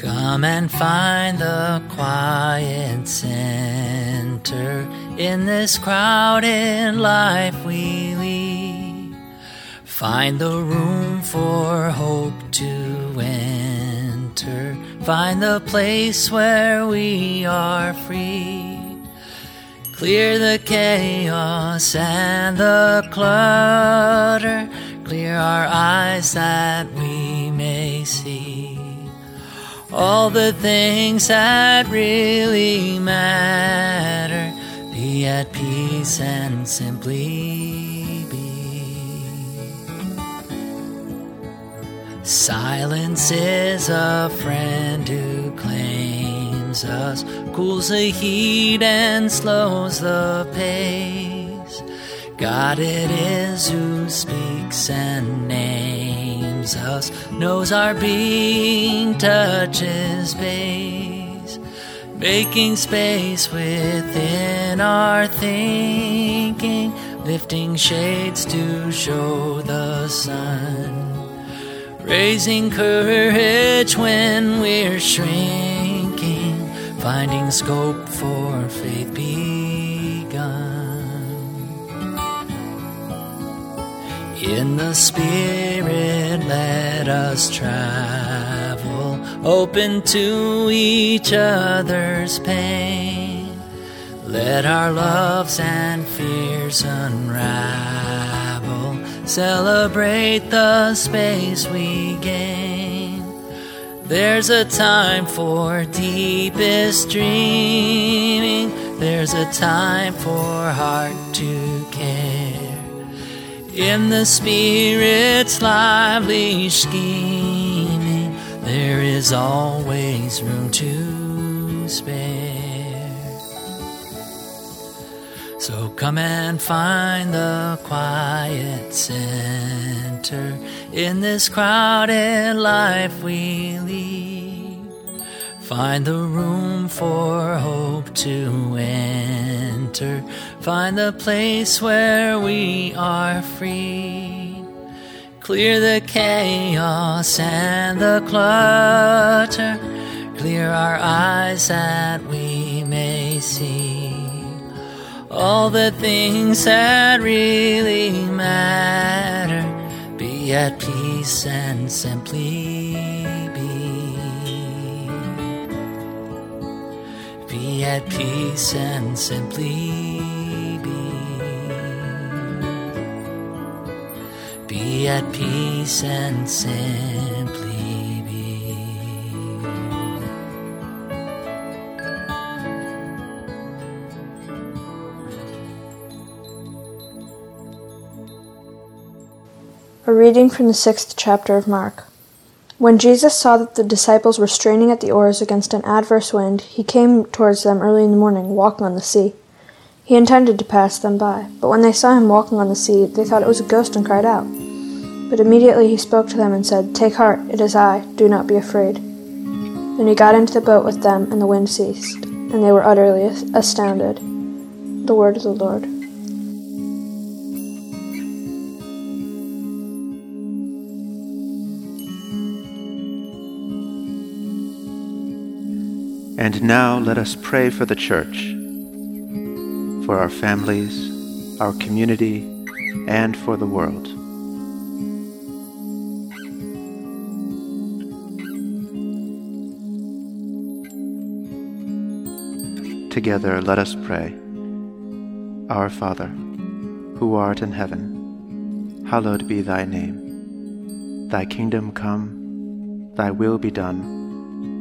Come and find the quiet center in this crowded life we lead. Find the room for hope to enter. Find the place where we are free. Clear the chaos and the clutter. Clear our eyes that we may see all the things that really matter. Be at peace and simply be. Silence is a friend who claims us, cools the heat and slows the pace. God it is who speaks and names us, knows our being, touches base, making space within our thinking, lifting shades to show the sun, raising courage when we're shrinking, finding scope for faith In the Spirit, let us travel, open to each other's pain. Let our loves and fears unravel, celebrate the space we gain. There's a time for deepest dreaming, there's a time for heart to care in the Spirit's lively scheming, there is always room to spare. So come and find the quiet center in this crowded life we lead. Find the room for hope to enter. Find the place where we are free. Clear the chaos and the clutter. Clear our eyes that we may see all the things that really matter. Be at peace and simply be at peace and simply be. Be at peace and simply be. A reading from the sixth chapter of Mark. When Jesus saw that the disciples were straining at the oars against an adverse wind, he came towards them early in the morning, walking on the sea. He intended to pass them by, but when they saw him walking on the sea, they thought it was a ghost and cried out. But immediately he spoke to them and said, Take heart, it is I, do not be afraid. Then he got into the boat with them, and the wind ceased, and they were utterly astounded. The word of the Lord. And now let us pray for the church, for our families, our community, and for the world. Together let us pray. Our Father, who art in heaven, hallowed be thy name. Thy kingdom come, thy will be done